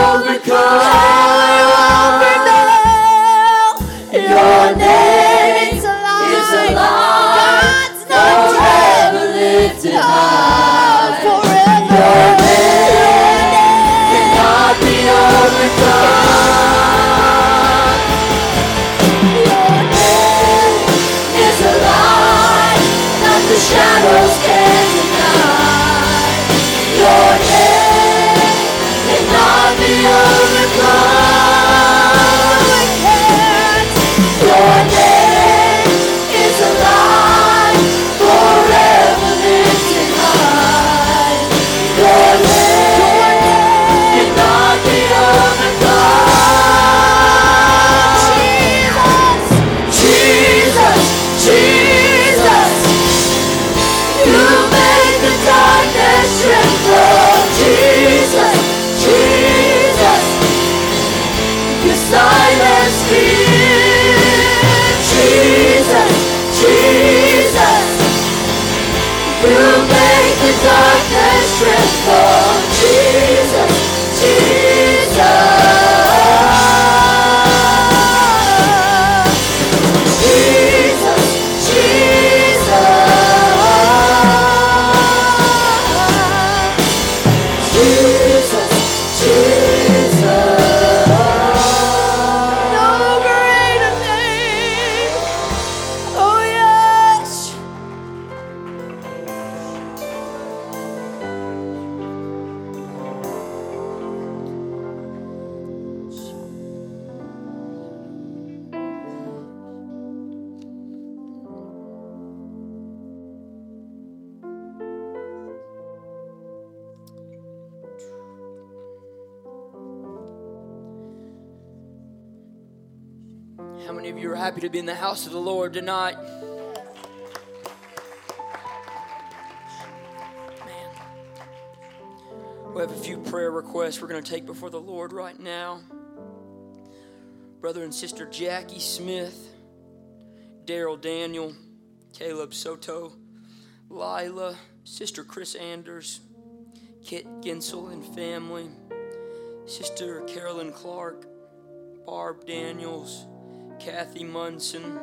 overcome. How many of you are happy to be in the house of the Lord tonight? Man. We have a few prayer requests we're going to take before the Lord right now. Brother and Sister Jackie Smith, Daryl Daniel, Caleb Soto, Lila, Sister Chris Anders, Kit Ginsel and family, Sister Carolyn Clark, Barb Daniels, Kathy Munson,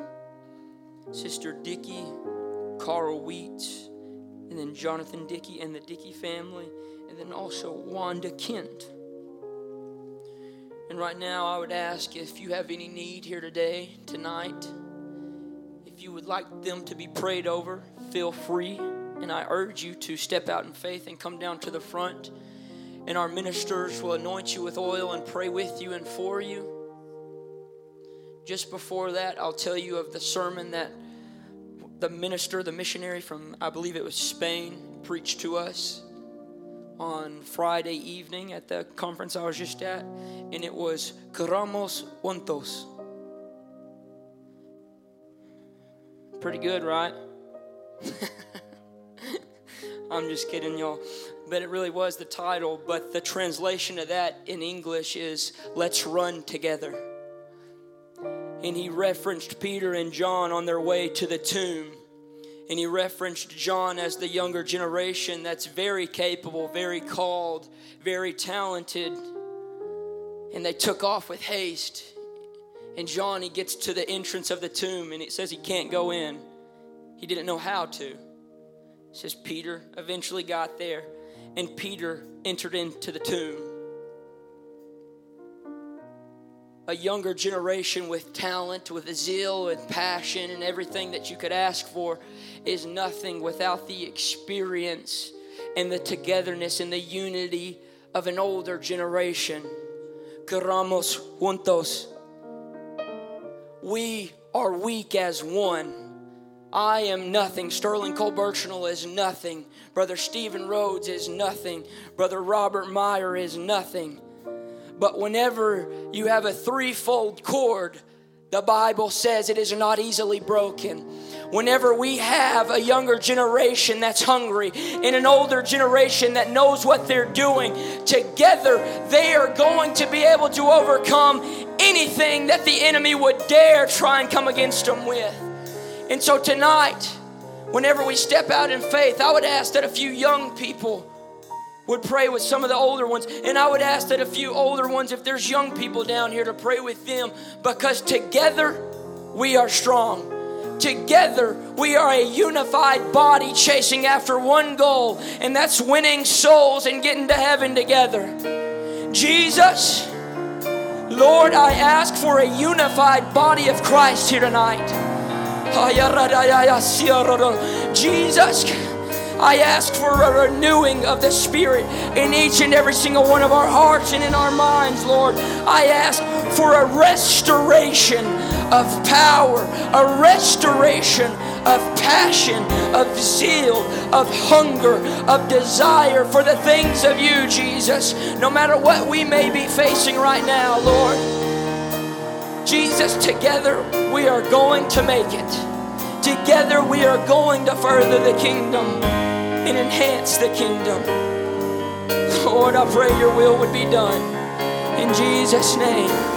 Sister Dickey, Carl Wheats, and then Jonathan Dickey and the Dickey family, and then also Wanda Kent. And right now, I would ask if you have any need here today, tonight, if you would like them to be prayed over, feel free. And I urge you to step out in faith and come down to the front. And our ministers will anoint you with oil and pray with you and for you. Just before that, I'll tell you of the sermon that the minister, the missionary from, I believe it was Spain, preached to us on Friday evening at the conference I was just at. And it was Queramos Juntos. Pretty good, right? I'm just kidding, y'all. But it really was the title. But the translation of that in English is Let's Run Together. And he referenced Peter and John on their way to the tomb. And he referenced John as the younger generation that's very capable, very called, very talented. And they took off with haste. And John, he gets to the entrance of the tomb and it says he can't go in. He didn't know how to. It says Peter eventually got there and Peter entered into the tomb. A younger generation with talent, with zeal, with passion, and everything that you could ask for is nothing without the experience and the togetherness and the unity of an older generation. Queramos juntos we are weak as one. I am nothing. Sterling Cole Birchnell is nothing. Brother Stephen Rhodes is nothing. Brother Robert Meyer is nothing. But whenever you have a threefold cord, the Bible says it is not easily broken. Whenever we have a younger generation that's hungry and an older generation that knows what they're doing, together they are going to be able to overcome anything that the enemy would dare try and come against them with. And so tonight, whenever we step out in faith, I would ask that a few young people would pray with some of the older ones. And I would ask that a few older ones, if there's young people down here, to pray with them because together we are strong. Together, we are a unified body chasing after one goal, and that's winning souls and getting to heaven together. Jesus, Lord, I ask for a unified body of Christ here tonight. Jesus, I ask for a renewing of the Spirit in each and every single one of our hearts and in our minds, Lord. I ask for a restoration of power, a restoration of passion, of zeal, of hunger, of desire for the things of you, Jesus, no matter what we may be facing right now, Lord. Jesus, together we are going to make it. Together we are going to further the kingdom and enhance the kingdom. Lord, I pray your will would be done. In Jesus' name.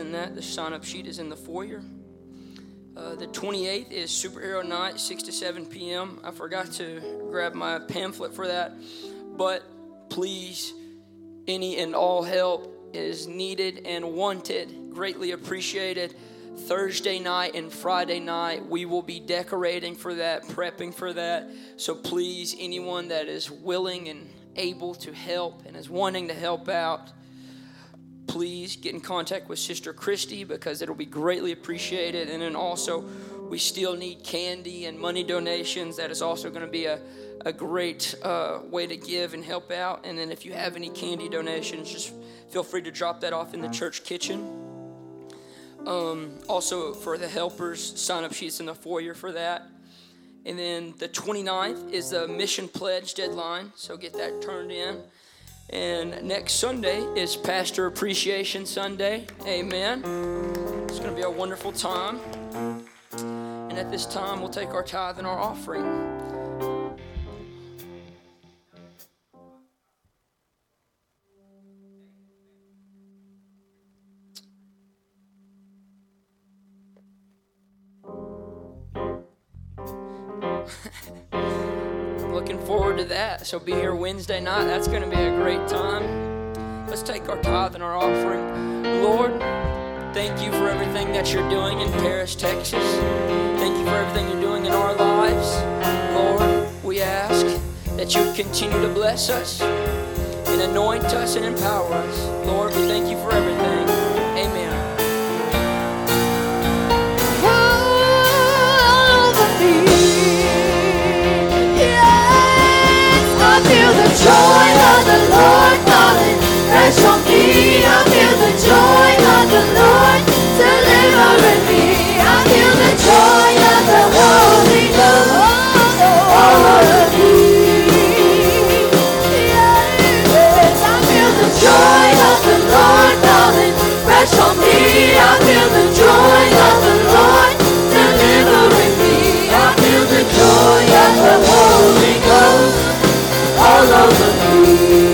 In that, the sign up sheet is in the foyer. Uh, the 28th is Superhero Night, 6 to 7 p.m. I forgot to grab my pamphlet for that, but please, any and all help is needed and wanted. Greatly appreciated. Thursday night and Friday night, we will be decorating for that, prepping for that. So please, anyone that is willing and able to help and is wanting to help out, please get in contact with Sister Christy because it'll be greatly appreciated. And then also, we still need candy and money donations. That is also going to be a, a great uh, way to give and help out. And then, if you have any candy donations, just feel free to drop that off in the church kitchen. Um, also, for the helpers, sign up sheets in the foyer for that. And then the 29th is the mission pledge deadline, so get that turned in. And next Sunday is Pastor Appreciation Sunday. Amen. It's going to be a wonderful time. And at this time, we'll take our tithe and our offering. looking forward to that. So be here Wednesday night. That's going to be a great time. Let's take our tithe and our offering. Lord, thank you for everything that you're doing in Paris, Texas. Thank you for everything you're doing in our lives. Lord, we ask that you continue to bless us and anoint us and empower us. Lord, we thank you for everything. joy of the Lord on me. I feel the joy of the Lord delivering me. I feel the joy of the all over me. I feel the joy of the Lord on me. I feel the joy of the Lord delivering me. I feel the joy of the Lord all over me.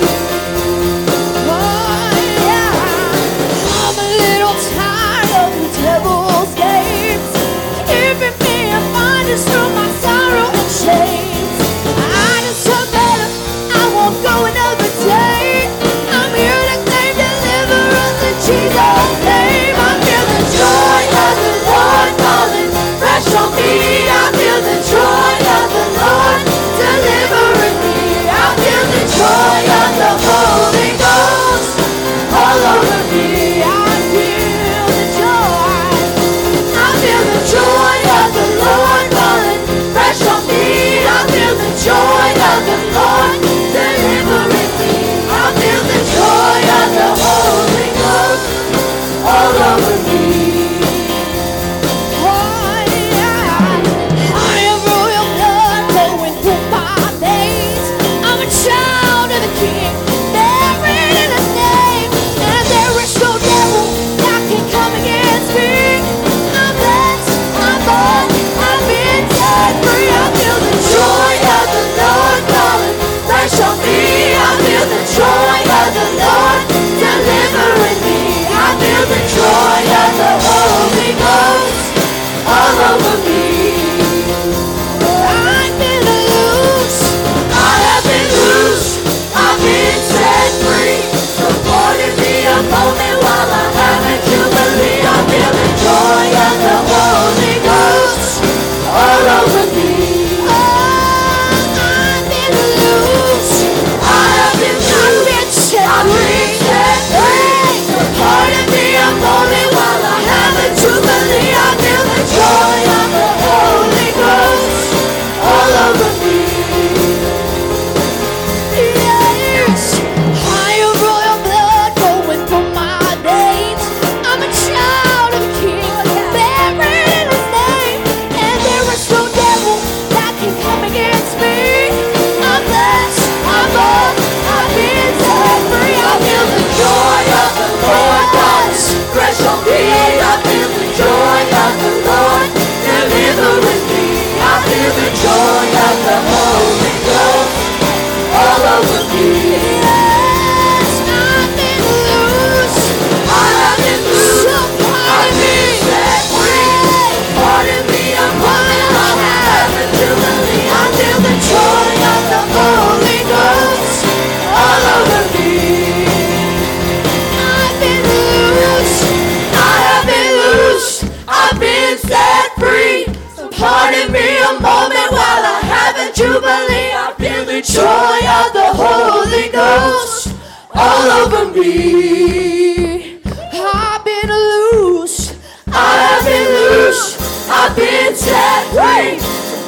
Ghost all over me. I've been loose. I have been loose. I've been set free.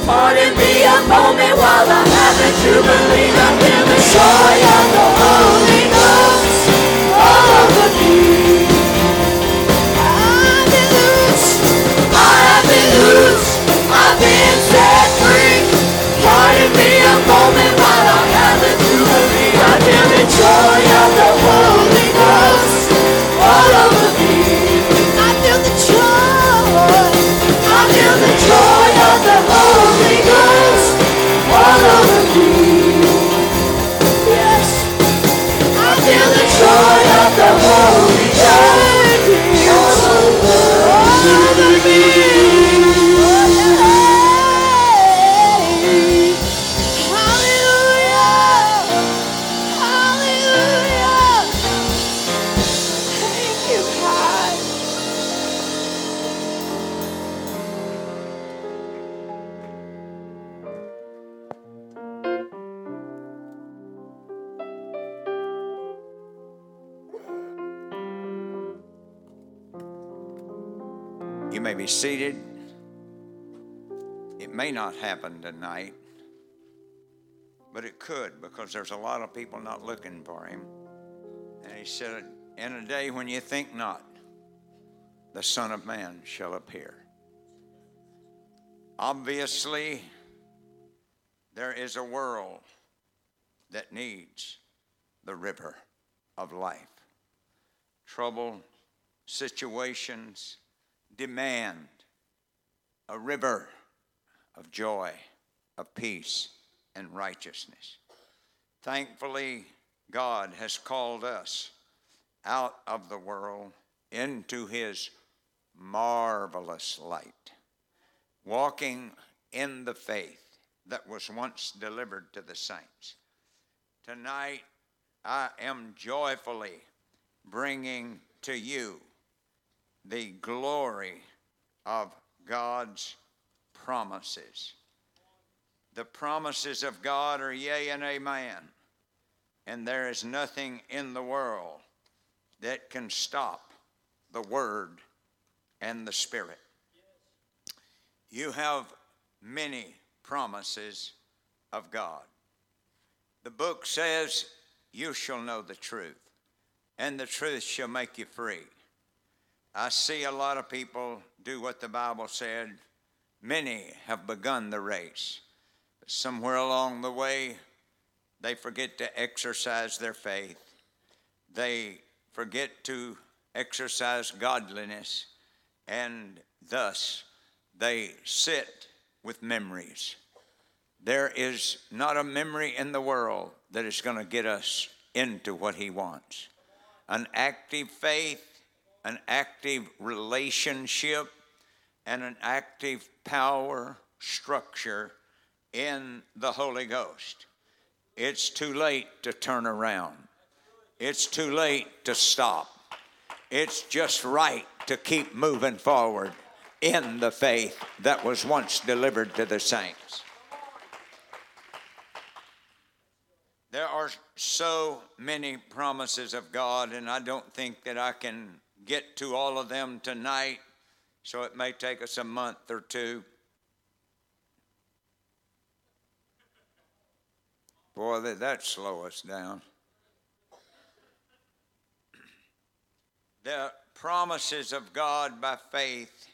Pardon me a moment while I have a jubilee. I'm in the joy of the Holy seated. It may not happen tonight, but it could because there's a lot of people not looking for him. And he said, In a day when you think not, the Son of Man shall appear. Obviously, there is a world that needs the river of life. Trouble, situations demand a river of joy, of peace, and righteousness. Thankfully, God has called us out of the world into His marvelous light, walking in the faith that was once delivered to the saints. Tonight, I am joyfully bringing to you the glory of God's promises. The promises of God are yea and amen, and there is nothing in the world that can stop the Word and the Spirit. You have many promises of God. The book says, You shall know the truth, and the truth shall make you free. I see a lot of people do what the Bible said. Many have begun the race, but somewhere along the way, they forget to exercise their faith. They forget to exercise godliness, and thus they sit with memories. There is not a memory in the world that is going to get us into what He wants. An active faith, an active relationship, and an active power structure in the Holy Ghost. It's too late to turn around. It's too late to stop. It's just right to keep moving forward in the faith that was once delivered to the saints. There are so many promises of God, and I don't think that I can get to all of them tonight, so it may take us a month or two. Boy, that, that slow us down. The promises of God by faith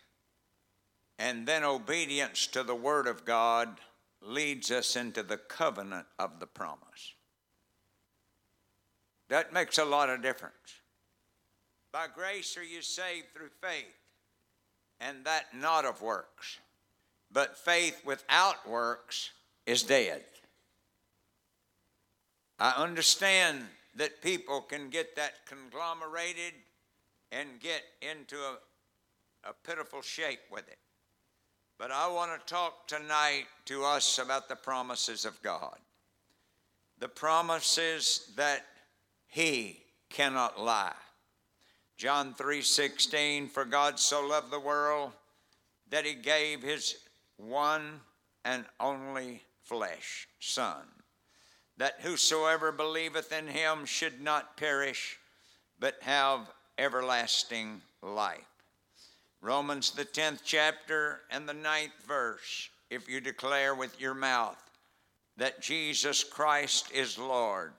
and then obedience to the Word of God leads us into the covenant of the promise. That makes a lot of difference. By grace are you saved through faith, and that not of works. But faith without works is dead. I understand that people can get that conglomerated and get into a, a pitiful shape with it. But I want to talk tonight to us about the promises of God. The promises that He cannot lie. John 3:16 For God so loved the world that he gave his one and only flesh son that whosoever believeth in him should not perish but have everlasting life. Romans, the 10th chapter and the ninth verse. If you declare with your mouth that Jesus Christ is Lord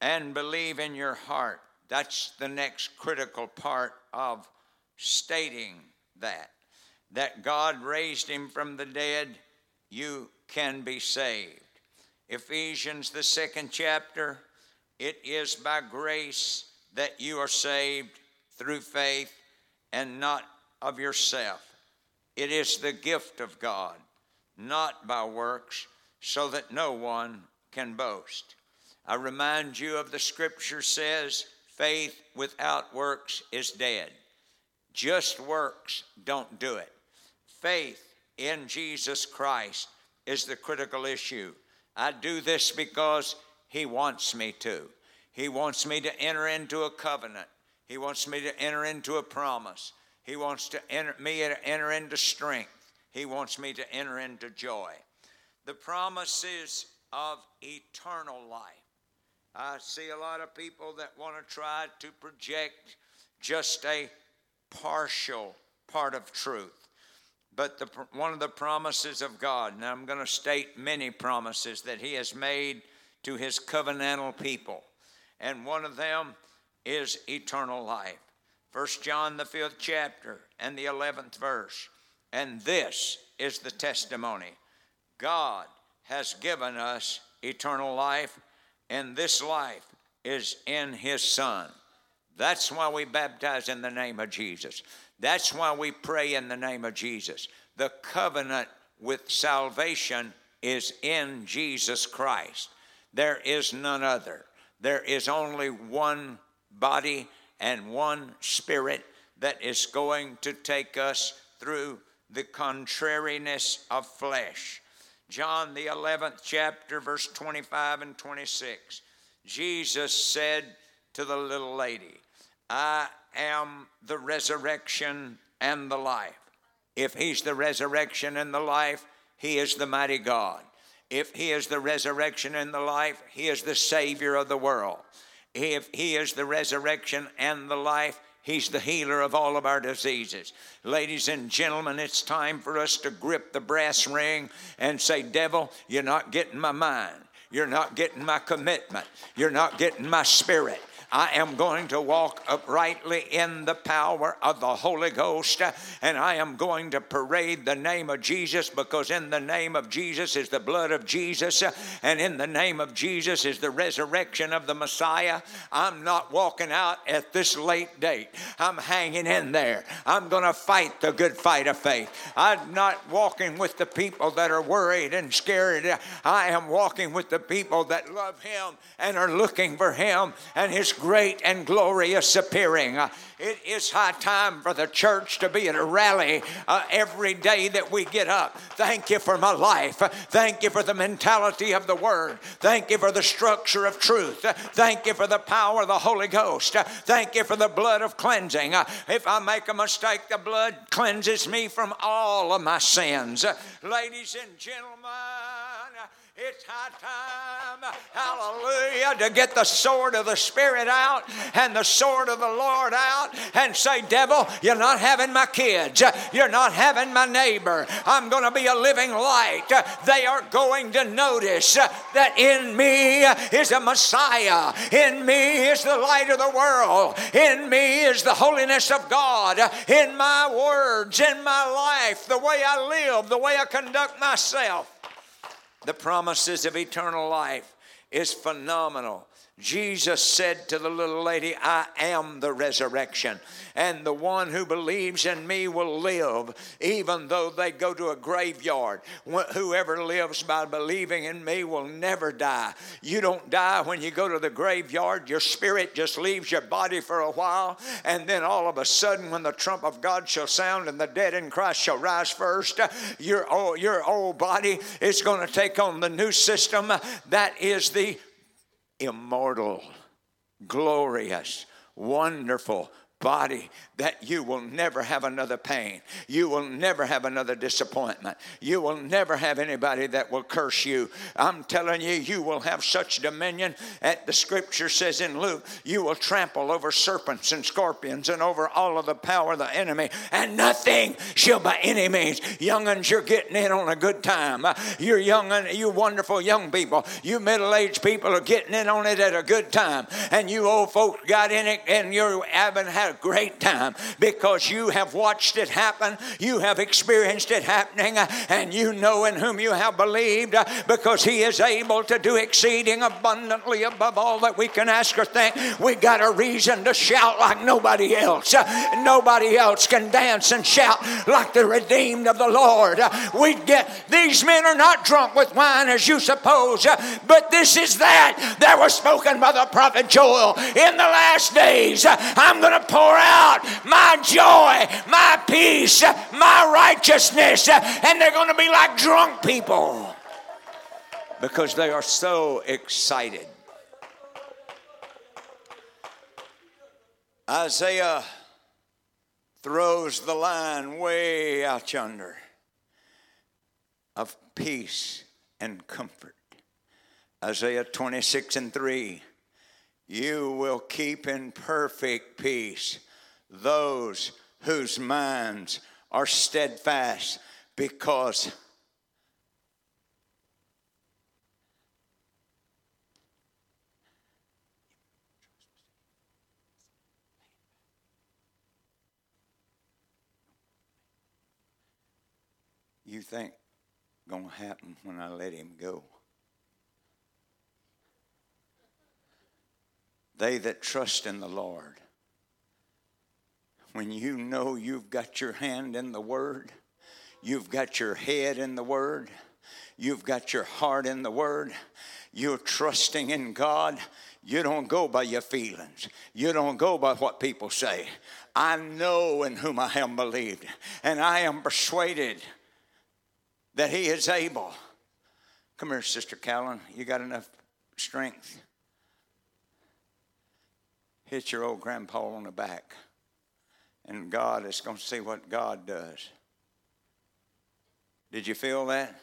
and believe in your heart, that's the next critical part of stating that. That God raised him from the dead, you can be saved. Ephesians, the second chapter, it is by grace that you are saved through faith and not of yourself. It is the gift of God, not by works, so that no one can boast. I remind you of the scripture says, faith without works is dead. Just works don't do it. Faith in Jesus Christ is the critical issue. I do this because He wants me to. He wants me to enter into a covenant. He wants me to enter into a promise. He wants to enter, me to enter into strength. He wants me to enter into joy. The promises of eternal life. I see a lot of people that want to try to project just a partial part of truth. But the, one of the promises of God, now I'm going to state many promises that He has made to His covenantal people, and one of them is eternal life. First John, the fifth chapter, and the 11th verse. And this is the testimony God has given us eternal life, and this life is in His Son. That's why we baptize in the name of Jesus. That's why we pray in the name of Jesus. The covenant with salvation is in Jesus Christ. There is none other. There is only one body and one spirit that is going to take us through the contrariness of flesh. John, the 11th chapter, verse 25 and 26. Jesus said to the little lady, I am the resurrection and the life. If He's the resurrection and the life, He is the mighty God. If He is the resurrection and the life, He is the Savior of the world. If He is the resurrection and the life, He's the healer of all of our diseases. Ladies and gentlemen, it's time for us to grip the brass ring and say, Devil, you're not getting my mind. You're not getting my commitment. You're not getting my spirit. I am going to walk uprightly in the power of the Holy Ghost, and I am going to parade the name of Jesus because in the name of Jesus is the blood of Jesus, and in the name of Jesus is the resurrection of the Messiah. I'm not walking out at this late date. I'm hanging in there. I'm going to fight the good fight of faith. I'm not walking with the people that are worried and scared. I am walking with the people that love Him and are looking for Him and His great and glorious appearing. Uh, it is high time for the church to be at a rally uh, every day that we get up. Thank you for my life. Thank you for the mentality of the Word. Thank you for the structure of truth. Thank you for the power of the Holy Ghost. Thank you for the blood of cleansing. Uh, if I make a mistake, the blood cleanses me from all of my sins. Ladies and gentlemen, it's high time, hallelujah, to get the sword of the Spirit out and the sword of the Lord out and say, Devil, you're not having my kids. You're not having my neighbor. I'm going to be a living light. They are going to notice that in me is a Messiah. In me is the light of the world. In me is the holiness of God. In my words, in my life, the way I live, the way I conduct myself the promises of eternal life is phenomenal. Jesus said to the little lady, I am the resurrection, and the one who believes in me will live, even though they go to a graveyard. Whoever lives by believing in me will never die. You don't die when you go to the graveyard, your spirit just leaves your body for a while, and then all of a sudden, when the trump of God shall sound and the dead in Christ shall rise first, your old, your old body is going to take on the new system that is the immortal, glorious, wonderful, body that you will never have another pain. You will never have another disappointment. You will never have anybody that will curse you. I'm telling you, you will have such dominion. At the scripture says in Luke, you will trample over serpents and scorpions and over all of the power of the enemy, and nothing shall by any means. Young'uns, you're getting in on a good time. You're young, and you wonderful young people. You middle-aged people are getting in on it at a good time, and you old folks got in it, and you haven't had a great time because you have watched it happen, you have experienced it happening, and you know in whom you have believed because He is able to do exceeding abundantly above all that we can ask or think. We got a reason to shout like nobody else. Nobody else can dance and shout like the redeemed of the Lord. We get these men are not drunk with wine as you suppose, but this is that that was spoken by the prophet Joel in the last days. I'm going to pour out my joy, my peace, my righteousness, and they're going to be like drunk people because they are so excited. Isaiah throws the line way out yonder of peace and comfort. Isaiah 26 and 3 you will keep in perfect peace those whose minds are steadfast because you think going to happen when I let him go. They that trust in the Lord, when you know you've got your hand in the Word, you've got your head in the Word, you've got your heart in the Word, you're trusting in God, you don't go by your feelings. You don't go by what people say. I know in whom I am believed, and I am persuaded that He is able. Come here, Sister Callan. You got enough strength? Hit your old grandpa on the back, and God is going to see what God does. Did you feel that?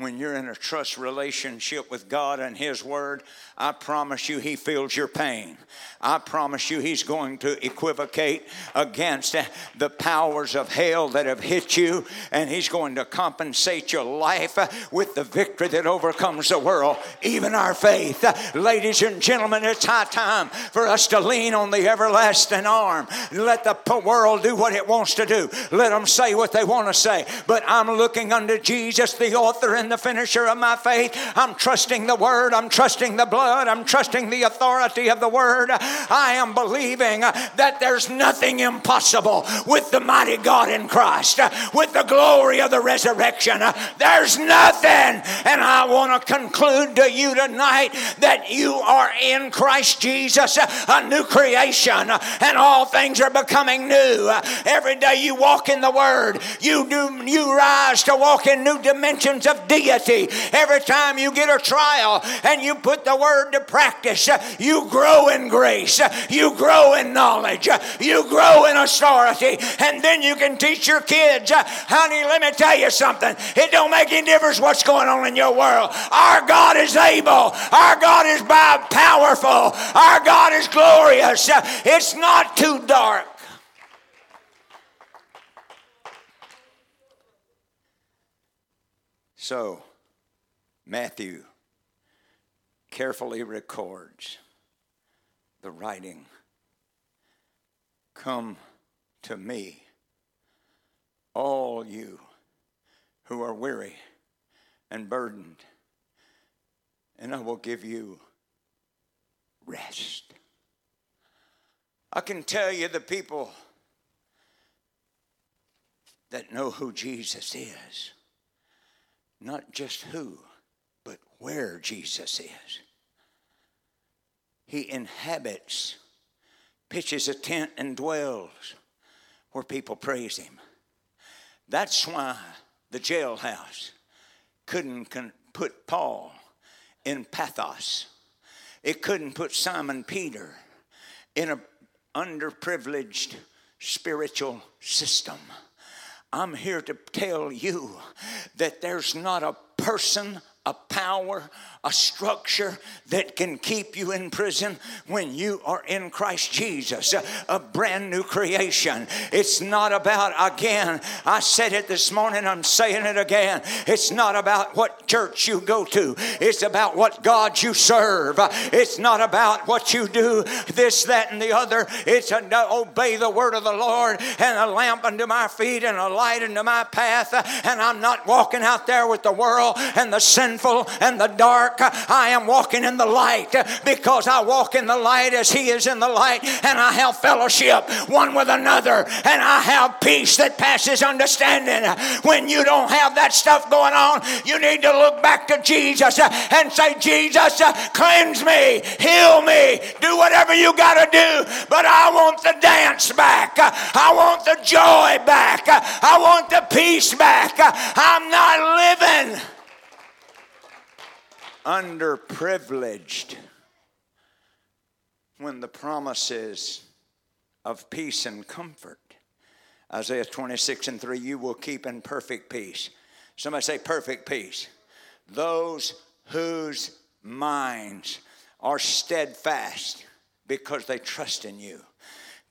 When you're in a trust relationship with God and His Word, I promise you He feels your pain. I promise you He's going to equivocate against the powers of hell that have hit you, and He's going to compensate your life with the victory that overcomes the world, even our faith. Ladies and gentlemen, it's high time for us to lean on the everlasting arm. Let the world do what it wants to do, let them say what they want to say. But I'm looking unto Jesus, the author the finisher of my faith. I'm trusting the word. I'm trusting the blood. I'm trusting the authority of the word. I am believing that there's nothing impossible with the mighty God in Christ, with the glory of the resurrection. There's nothing. And I want to conclude to you tonight that you are in Christ Jesus, a new creation, and all things are becoming new. Every day you walk in the word, you do you rise to walk in new dimensions of deity. Every time you get a trial and you put the word to practice, you grow in grace, you grow in knowledge, you grow in authority, and then you can teach your kids, honey, let me tell you something. It don't make any difference what's going on in your world. Our God is able, our God is powerful, our God is glorious. It's not too dark. So, Matthew carefully records the writing Come to me, all you who are weary and burdened, and I will give you rest. I can tell you the people that know who Jesus is not just who, but where Jesus is. He inhabits, pitches a tent, and dwells where people praise Him. That's why the jailhouse couldn't put Paul in pathos, It couldn't put Simon Peter in an underprivileged spiritual system. I'm here to tell you that there's not a person, a power, a structure that can keep you in prison when you are in Christ Jesus, a, brand new creation. It's not about, again, I said it this morning, I'm saying it again. It's not about what church you go to, it's about what God you serve. It's not about what you do, this, that, and the other. It's obey the word of the Lord and a lamp unto my feet and a light unto my path. And I'm not walking out there with the world and the sinful and the dark. I am walking in the light because I walk in the light as He is in the light, and I have fellowship one with another, and I have peace that passes understanding. When you don't have that stuff going on, you need to look back to Jesus and say, Jesus, cleanse me, heal me, do whatever you got to do, but I want the dance back. I want the joy back. I want the peace back. I'm not living underprivileged when the promises of peace and comfort. Isaiah 26 and 3, you will keep in perfect peace. Somebody say, perfect peace. Those whose minds are steadfast because they trust in you.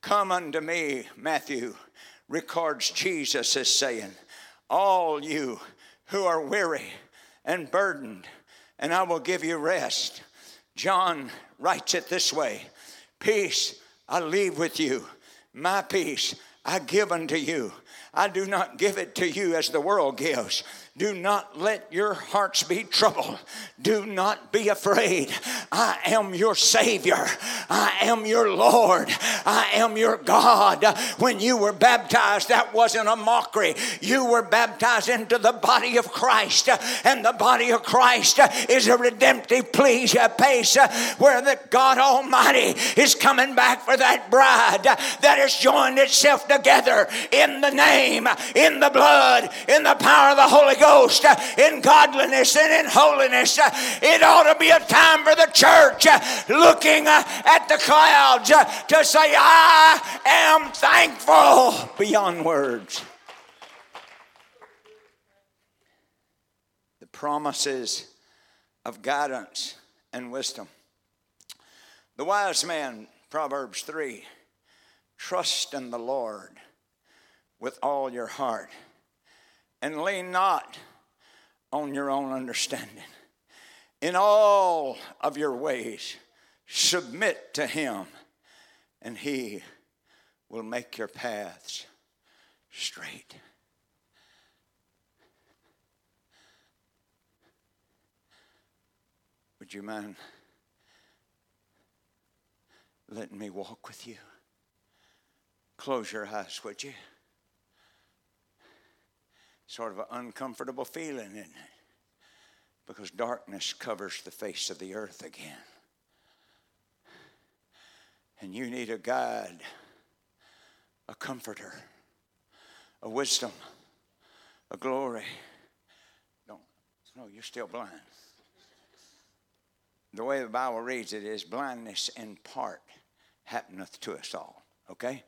Come unto me, Matthew records Jesus as saying, All you who are weary and burdened, and I will give you rest. John writes it this way Peace I leave with you, my peace I give unto you. I do not give it to you as the world gives. Do not let your hearts be troubled. Do not be afraid. I am your Savior. I am your Lord. I am your God. When you were baptized, that wasn't a mockery. You were baptized into the body of Christ, and the body of Christ is a redemptive please pace where the God Almighty is coming back for that bride that has joined itself together in the name, in the blood, in the power of the Holy Ghost Ghost in godliness and in holiness. It ought to be a time for the church looking at the clouds to say, I am thankful beyond words. The promises of guidance and wisdom. The wise man, Proverbs 3, trust in the Lord with all your heart and lean not on your own understanding. In all of your ways, submit to Him, and He will make your paths straight. Would you mind letting me walk with you? Close your eyes, would you? Sort of an uncomfortable feeling, isn't it? Because darkness covers the face of the earth again. And you need a guide, a comforter, a wisdom, a glory. Don't, no, you're still blind. The way the Bible reads it is blindness in part happeneth to us all, okay?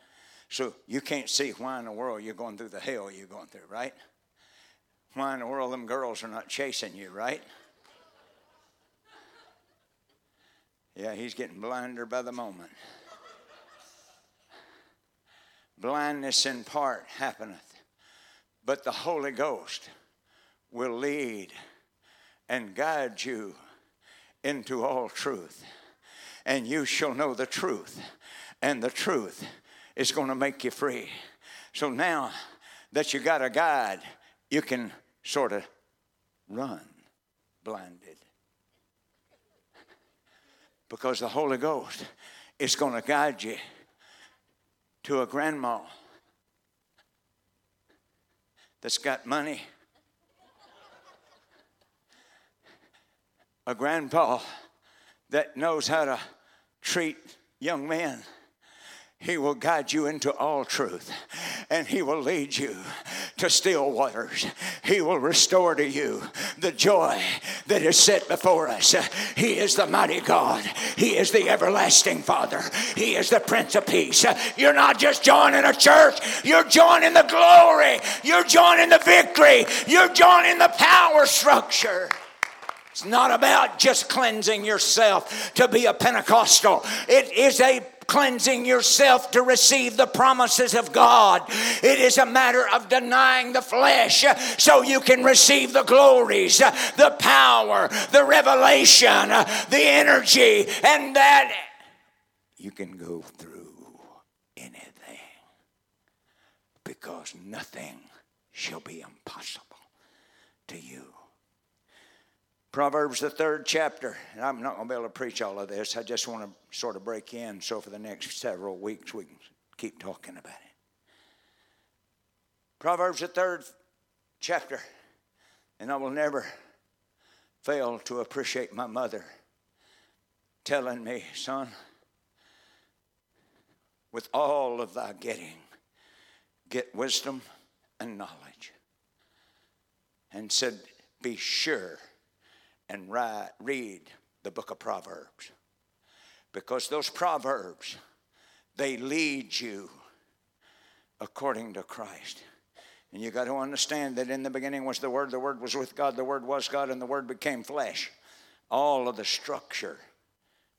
So you can't see why in the world you're going through the hell you're going through, right? Why in the world them girls are not chasing you, right? Yeah, he's getting blinder by the moment. Blindness in part happeneth, but the Holy Ghost will lead and guide you into all truth. And you shall know the truth, and the truth is going to make you free. So now that you got a guide, you can sort of run blinded. Because the Holy Ghost is going to guide you to a grandma that's got money, a grandpa that knows how to treat young men he will guide you into all truth and He will lead you to still waters. He will restore to you the joy that is set before us. He is the mighty God, He is the everlasting Father, He is the Prince of Peace. You're not just joining a church, you're joining the glory, you're joining the victory, you're joining the power structure. It's not about just cleansing yourself to be a Pentecostal. It is a cleansing yourself to receive the promises of God. It is a matter of denying the flesh so you can receive the glories, the power, the revelation, the energy, and that you can go through anything because nothing shall be impossible to you. Proverbs, the third chapter. And I'm not going to be able to preach all of this. I just want to sort of break in so for the next several weeks we can keep talking about it. Proverbs, the third chapter. And I will never fail to appreciate my mother telling me, son, with all of thy getting, get wisdom and knowledge. And said, be sure and write, read the book of Proverbs. Because those Proverbs, they lead you according to Christ. And you got to understand that in the beginning was the Word, the Word was with God, the Word was God, and the Word became flesh. All of the structure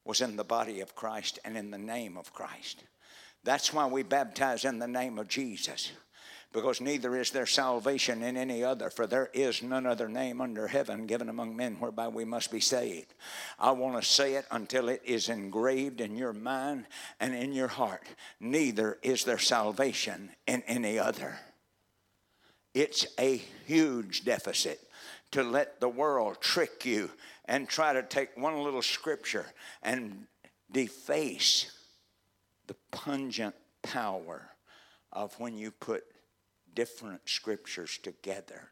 was in the body of Christ and in the name of Christ. That's why we baptize in the name of Jesus because neither is there salvation in any other, for there is none other name under heaven given among men whereby we must be saved. I want to say it until it is engraved in your mind and in your heart. Neither is there salvation in any other. It's a huge deficit to let the world trick you and try to take one little scripture and deface the pungent power of when you put different scriptures together.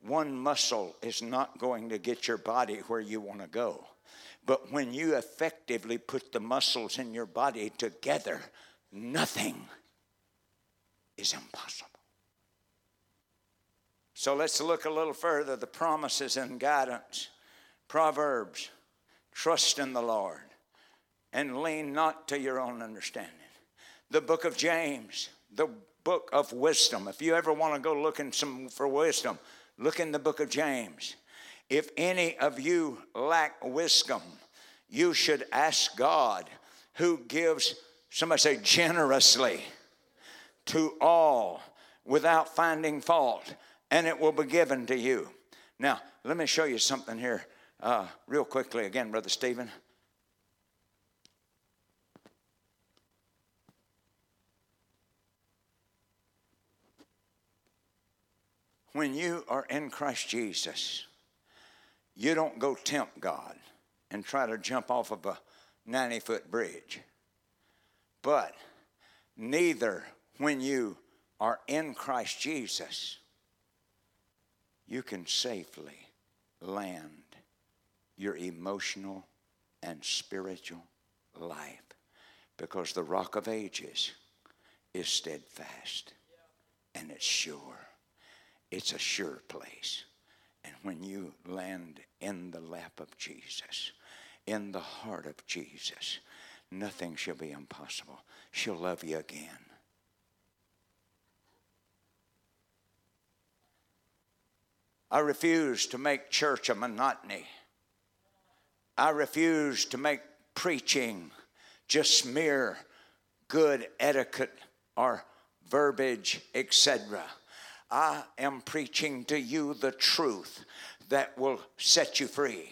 One muscle is not going to get your body where you want to go. But when you effectively put the muscles in your body together, nothing is impossible. So let's look a little further the promises and guidance. Proverbs trust in the Lord and lean not to your own understanding. The book of James, the book of wisdom. If you ever want to go looking some for wisdom, look in the book of James. If any of you lack wisdom, you should ask God who gives, somebody say, generously to all without finding fault, and it will be given to you. Now, let me show you something here, uh, real quickly again, Brother Stephen. When you are in Christ Jesus, you don't go tempt God and try to jump off of a 90 foot bridge. But neither when you are in Christ Jesus, you can safely land your emotional and spiritual life because the rock of ages is steadfast and it's sure it's a sure place. And when you land in the lap of Jesus, in the heart of Jesus, nothing shall be impossible. She'll love you again. I refuse to make church a monotony. I refuse to make preaching just mere good etiquette or verbiage, etc. I am preaching to you the truth that will set you free.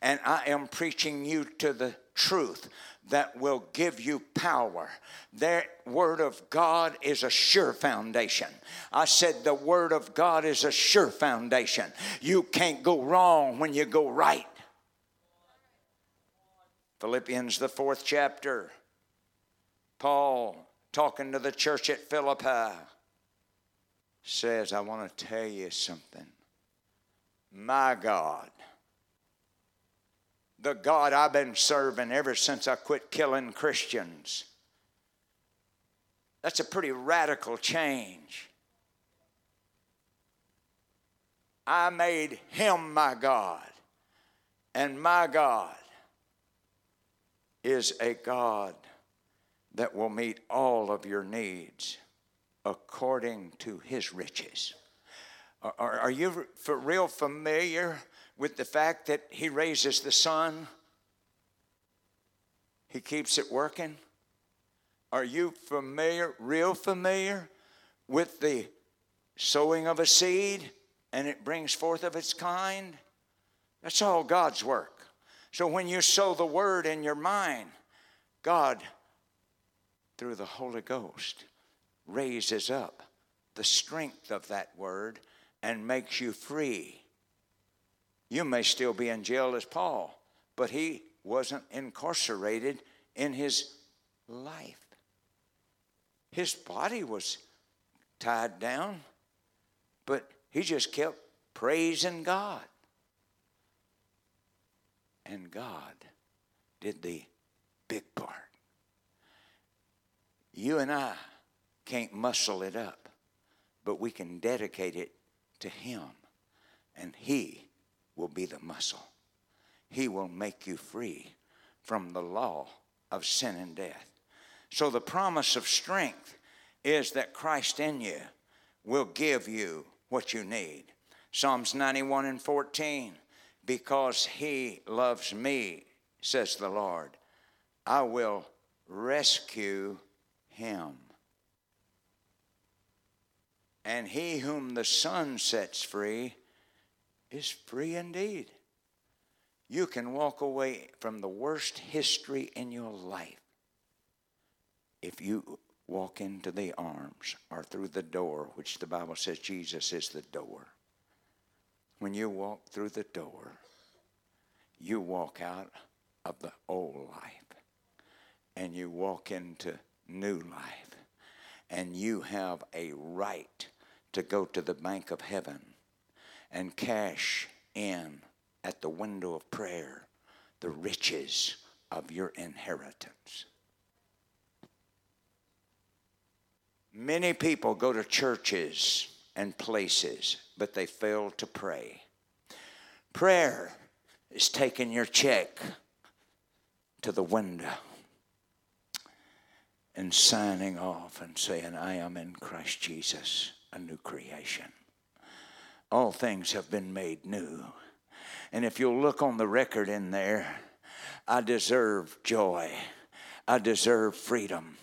And I am preaching you to the truth that will give you power. That word of God is a sure foundation. I said the word of God is a sure foundation. You can't go wrong when you go right. Philippians, the fourth chapter. Paul talking to the church at Philippi says, I want to tell you something. My God, the God I've been serving ever since I quit killing Christians, that's a pretty radical change. I made him my God, and my God is a God that will meet all of your needs according to his riches. Are, are you for real familiar with the fact that he raises the sun? He keeps it working? Are you familiar, real familiar with the sowing of a seed and it brings forth of its kind? That's all God's work. So when you sow the word in your mind, God, through the Holy Ghost, raises up the strength of that word and makes you free. You may still be in jail as Paul, but he wasn't incarcerated in his life. His body was tied down, but he just kept praising God. And God did the big part. You and I can't muscle it up, but we can dedicate it to Him, and He will be the muscle. He will make you free from the law of sin and death. So, the promise of strength is that Christ in you will give you what you need. Psalms 91 and 14 because he loves me, says the Lord, I will rescue him. And he whom the Son sets free is free indeed. You can walk away from the worst history in your life if you walk into the arms or through the door, which the Bible says Jesus is the door. When you walk through the door, you walk out of the old life and you walk into new life. And you have a right to go to the bank of heaven and cash in at the window of prayer the riches of your inheritance. Many people go to churches and places, but they fail to pray. Prayer is taking your check to the window and signing off and saying, I am in Christ Jesus, a new creation. All things have been made new. And if you'll look on the record in there, I deserve joy, I deserve freedom.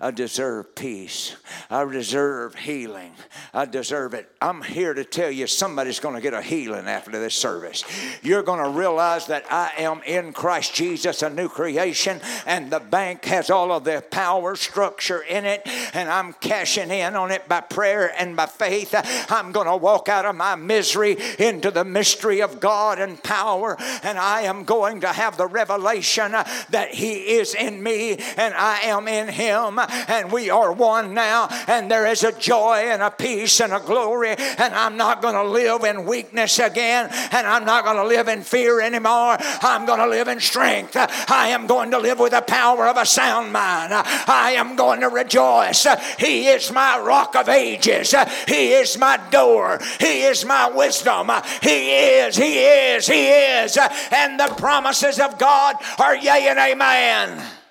I deserve peace. I deserve healing. I deserve it. I'm here to tell you somebody's going to get a healing after this service. You're going to realize that I am in Christ Jesus, a new creation, and the bank has all of the power structure in it, and I'm cashing in on it by prayer and by faith. I'm going to walk out of my misery into the mystery of God and power, and I am going to have the revelation that He is in me and I am in Him and we are one now, and there is a joy and a peace and a glory, and I'm not going to live in weakness again, and I'm not going to live in fear anymore. I'm going to live in strength. I am going to live with the power of a sound mind. I am going to rejoice. He is my rock of ages. He is my door. He is my wisdom. He is, He is, He is. And the promises of God are yea and amen.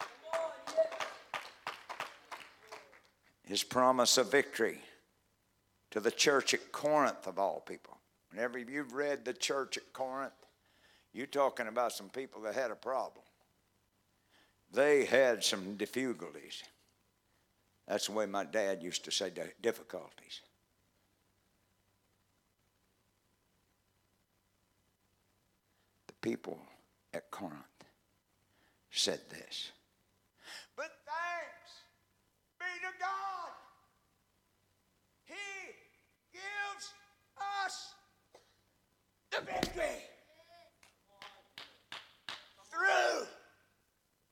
His promise of victory to the church at Corinth, of all people. Whenever you've read the church at Corinth, you're talking about some people that had a problem. They had some difficulties. That's the way my dad used to say difficulties. The people at Corinth said this. But thanks be to God the victory through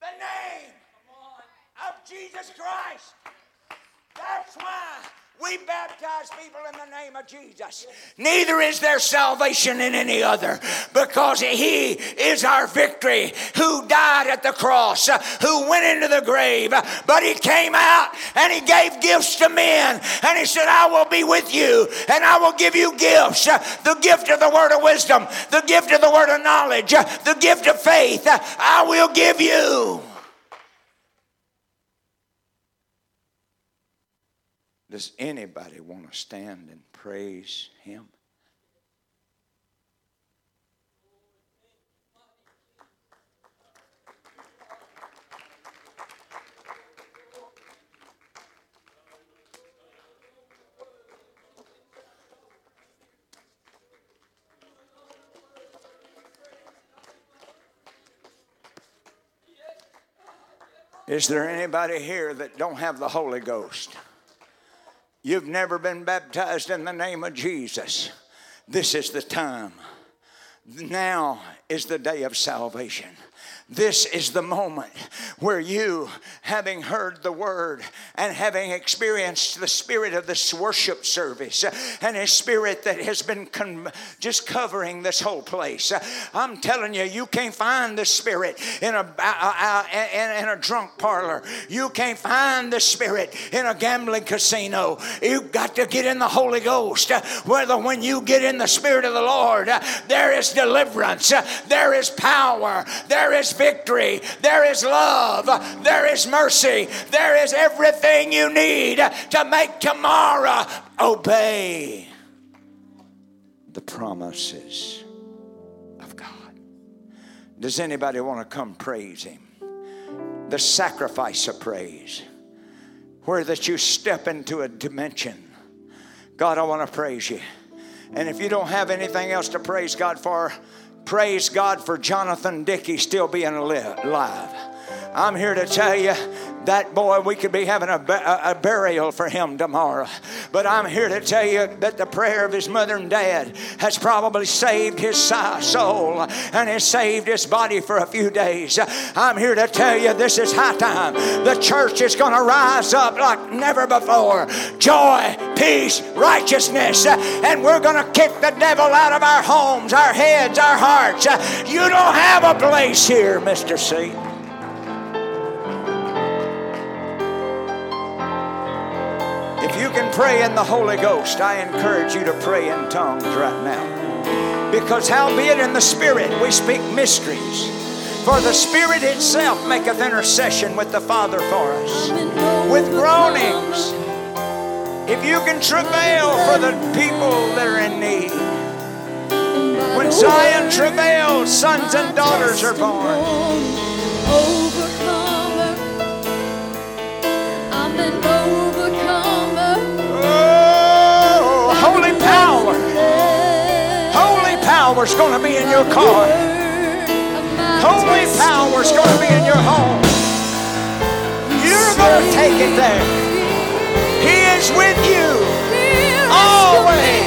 the name of Jesus Christ. That's why we baptize people in the name of Jesus. Neither is there salvation in any other because He is our victory who died at the cross, who went into the grave, but He came out and He gave gifts to men. And He said, I will be with you and I will give you gifts the gift of the word of wisdom, the gift of the word of knowledge, the gift of faith. I will give you. Does anybody want to stand and praise Him? Is there anybody here that don't have the Holy Ghost? You've never been baptized in the name of Jesus. This is the time. Now is the day of salvation. This is the moment where you, having heard the word and having experienced the spirit of this worship service and a spirit that has been con- just covering this whole place, I'm telling you, you can't find the spirit in a, in, in a drunk parlor. You can't find the spirit in a gambling casino. You've got to get in the Holy Ghost. Whether when you get in the spirit of the Lord, there is deliverance, there is power, there is victory, there is love, there is mercy, there is everything you need to make tomorrow obey the promises of God. Does anybody want to come praise Him? The sacrifice of praise. where that you step into a dimension. God, I want to praise you. And if you don't have anything else to praise God for, praise God for Jonathan Dickey still being alive. I'm here to tell you that boy, we could be having a, a, burial for him tomorrow. But I'm here to tell you that the prayer of his mother and dad has probably saved his soul and has saved his body for a few days. I'm here to tell you this is high time. The church is going to rise up like never before. Joy, peace, righteousness. And we're going to kick the devil out of our homes, our heads, our hearts. You don't have a place here, Mr. C. If you can pray in the Holy Ghost, I encourage you to pray in tongues right now. Because howbeit in the Spirit we speak mysteries. For the Spirit itself maketh intercession with the Father for us. With groanings. If you can travail for the people that are in need. When Zion travails, sons and daughters are born. Power's going to be in your car. Holy power's going to be in your home. You're going to take it there. He is with you always,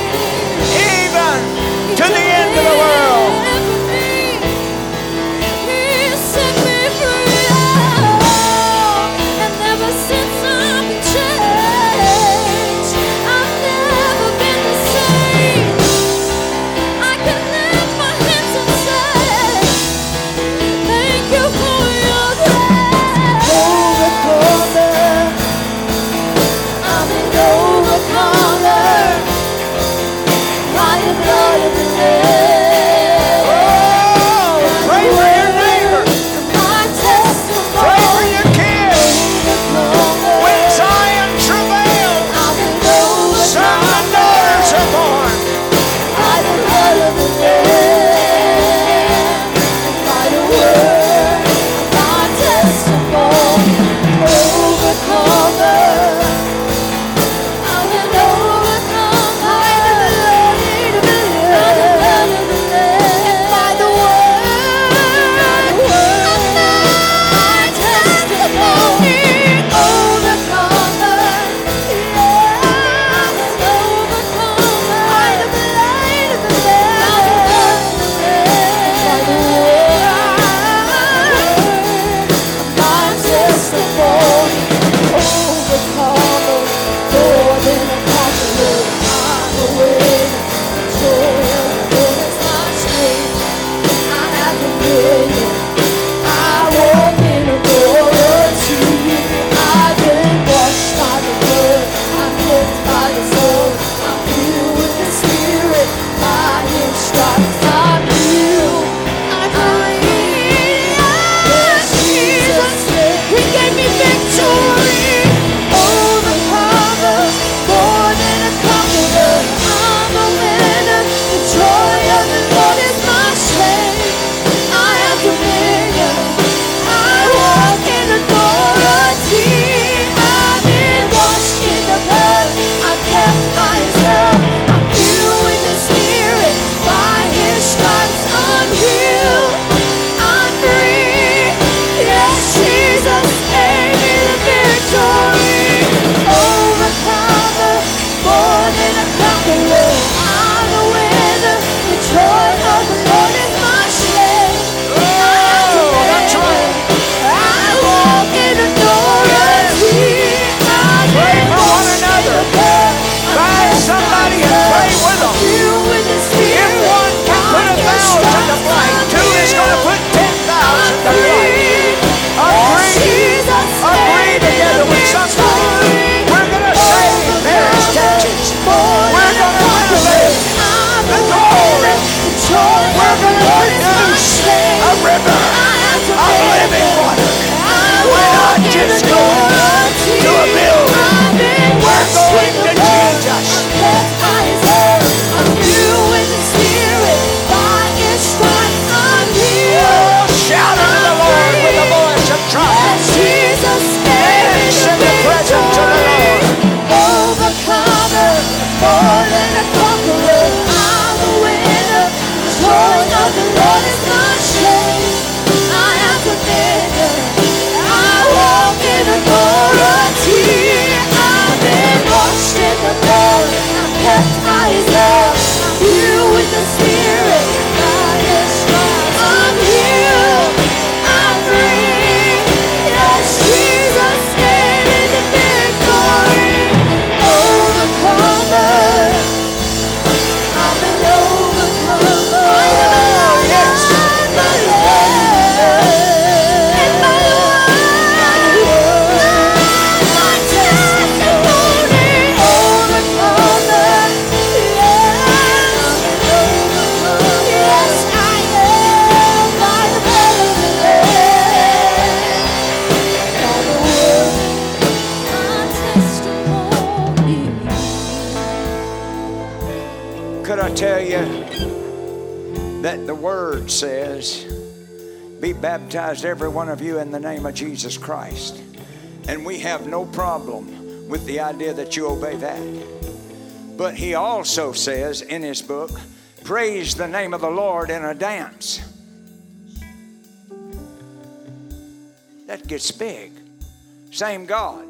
baptized, every one of you, in the name of Jesus Christ? And we have no problem with the idea that you obey that. But He also says in His book, Praise the name of the Lord in a dance. That gets big. Same God,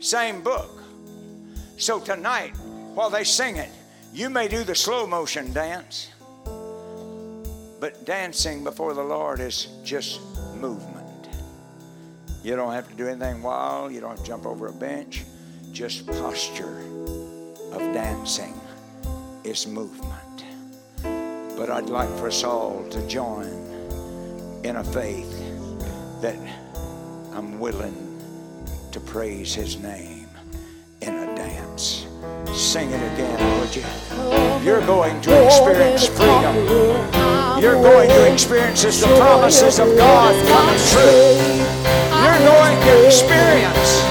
same book. So tonight, while they sing it, you may do the slow motion dance, but dancing before the Lord is just movement. You don't have to do anything wild, you don't have to jump over a bench, just posture of dancing is movement. But I'd like for us all to join in a faith that I'm willing to praise His name in a dance. Sing it again, would you? You're going to experience freedom. You're going to experience the promises of God coming true. You're going to experience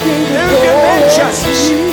new dimensions.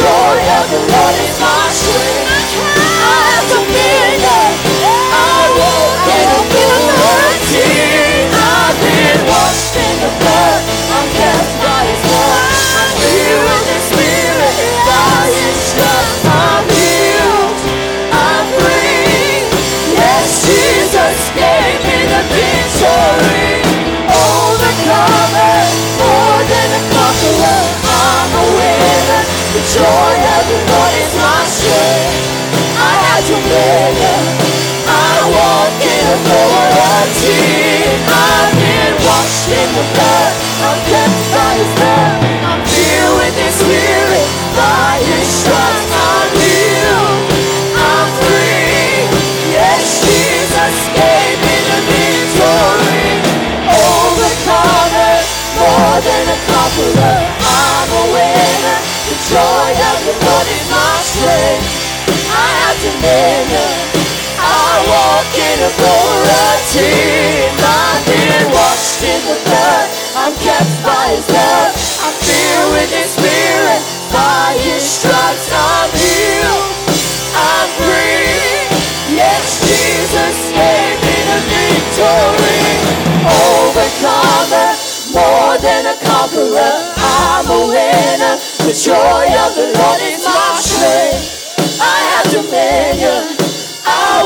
Joy of the Lord is my strength. I've been washed in the blood. I'm kept by I'm filled with His Spirit. I'm healed. I'm free. Yes, Jesus the victory. Overcomer, more than a conqueror. Washed in the blood. I'm kept by His blood. I'm filled with His Spirit. By His stripes I'm healed. I'm free. Yes, Jesus gave me the victory. More than a conqueror. I'm a winner. The joy of the Lord is my strength. I have dominion.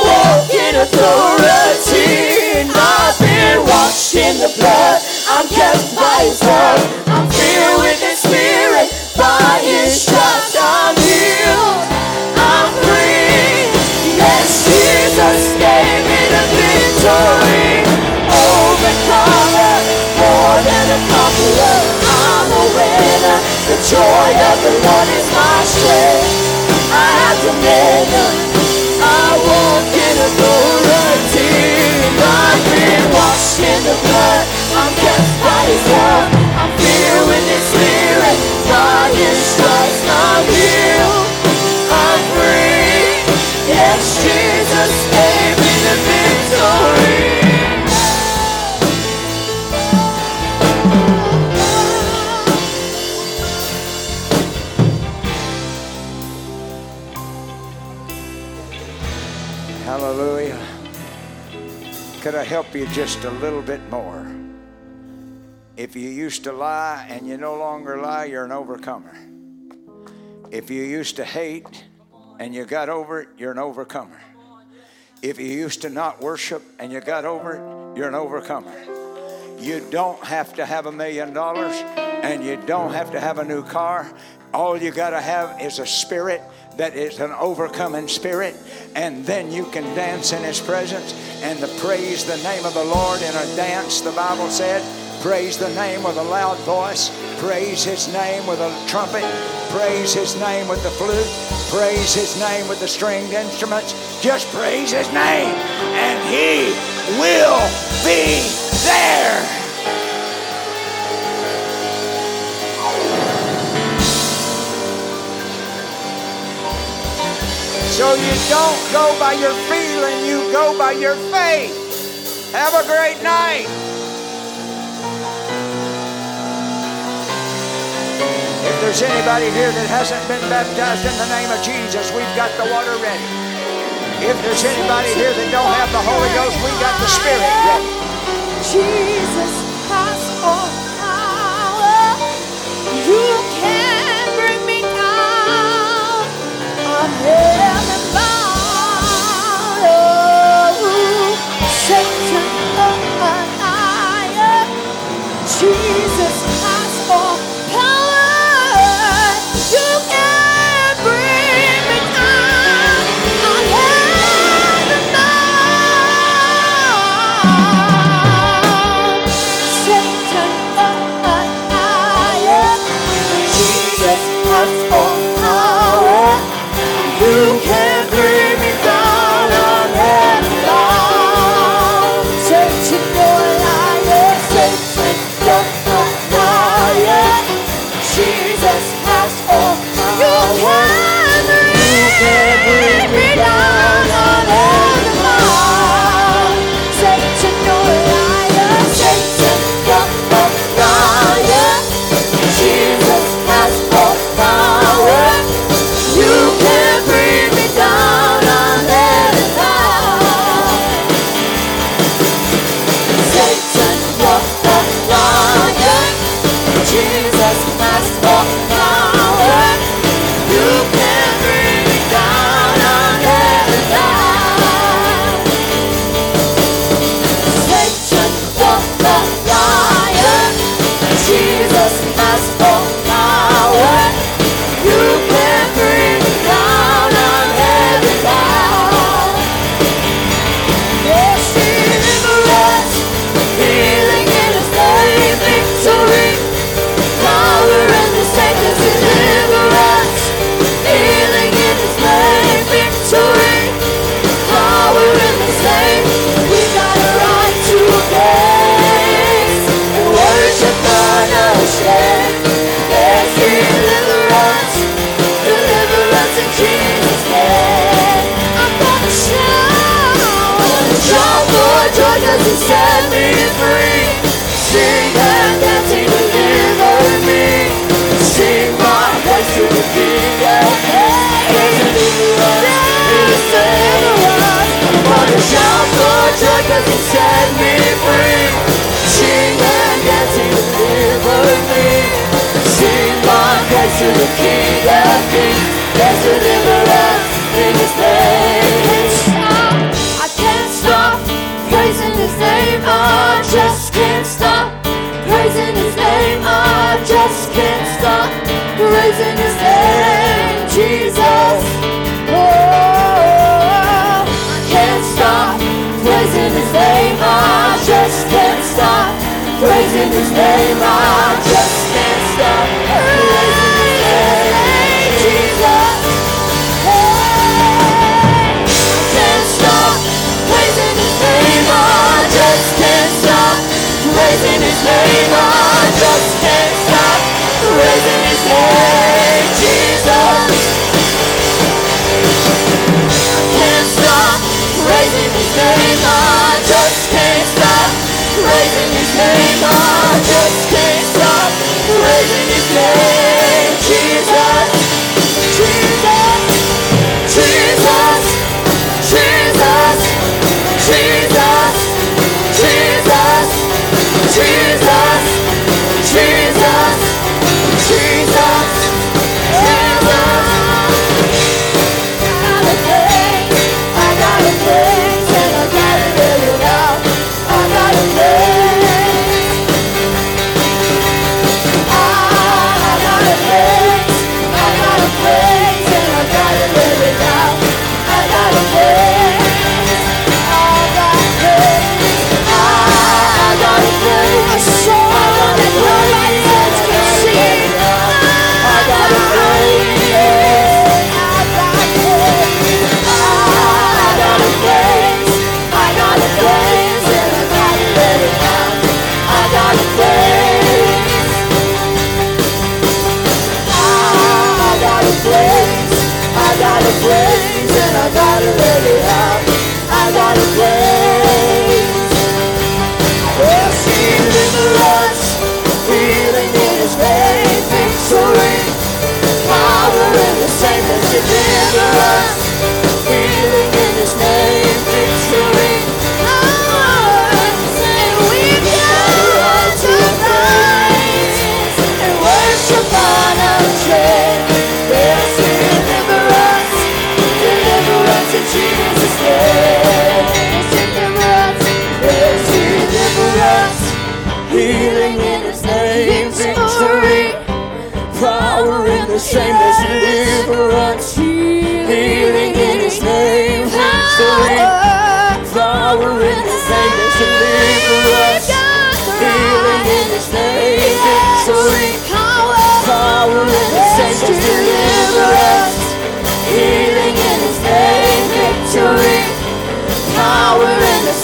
Walk in authority. I've been washed in the blood. I'm kept by His love. I'm filled with His Spirit. By His stripes I'm healed. I'm free. Yes, Jesus gave me the victory. Overcomer, more than a conqueror. I'm a winner. The joy of the Lord is my strength. In the blood. I'm kept by. I'm filled with His Spirit. I'm. Yes, Jesus help you just a little bit more? If you used to lie and you no longer lie, you're an overcomer. If you used to hate and you got over it, you're an overcomer. If you used to not worship and you got over it, you're an overcomer. You don't have to have a million dollars and you don't have to have a new car. All you got to have is a spirit that is an overcoming spirit, and then you can dance in His presence and the praise the name of the Lord in a dance. The Bible said, praise the name with a loud voice, praise His name with a trumpet, praise His name with the flute, praise His name with the stringed instruments. Just praise His name, and He will be there. So you don't go by your feeling, you go by your faith. Have a great night. If there's anybody here that hasn't been baptized in the name of Jesus, we've got the water ready. If there's anybody here that don't have the Holy Ghost, we got the Spirit ready. Jesus has all power. You can bring me down. Held set me free. Sing delivered me. to the King of Kings. There's in His name. I can't stop praising His name. I just can't stop praising His name. I just can't stop praising His name, His name. I just can't stop His name. I just can't stop His name, Jesus. Hey, I can't stop His name. I just can't stop His name. I just can't stop praising name. I just can't stop praising His name,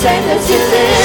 save them to live.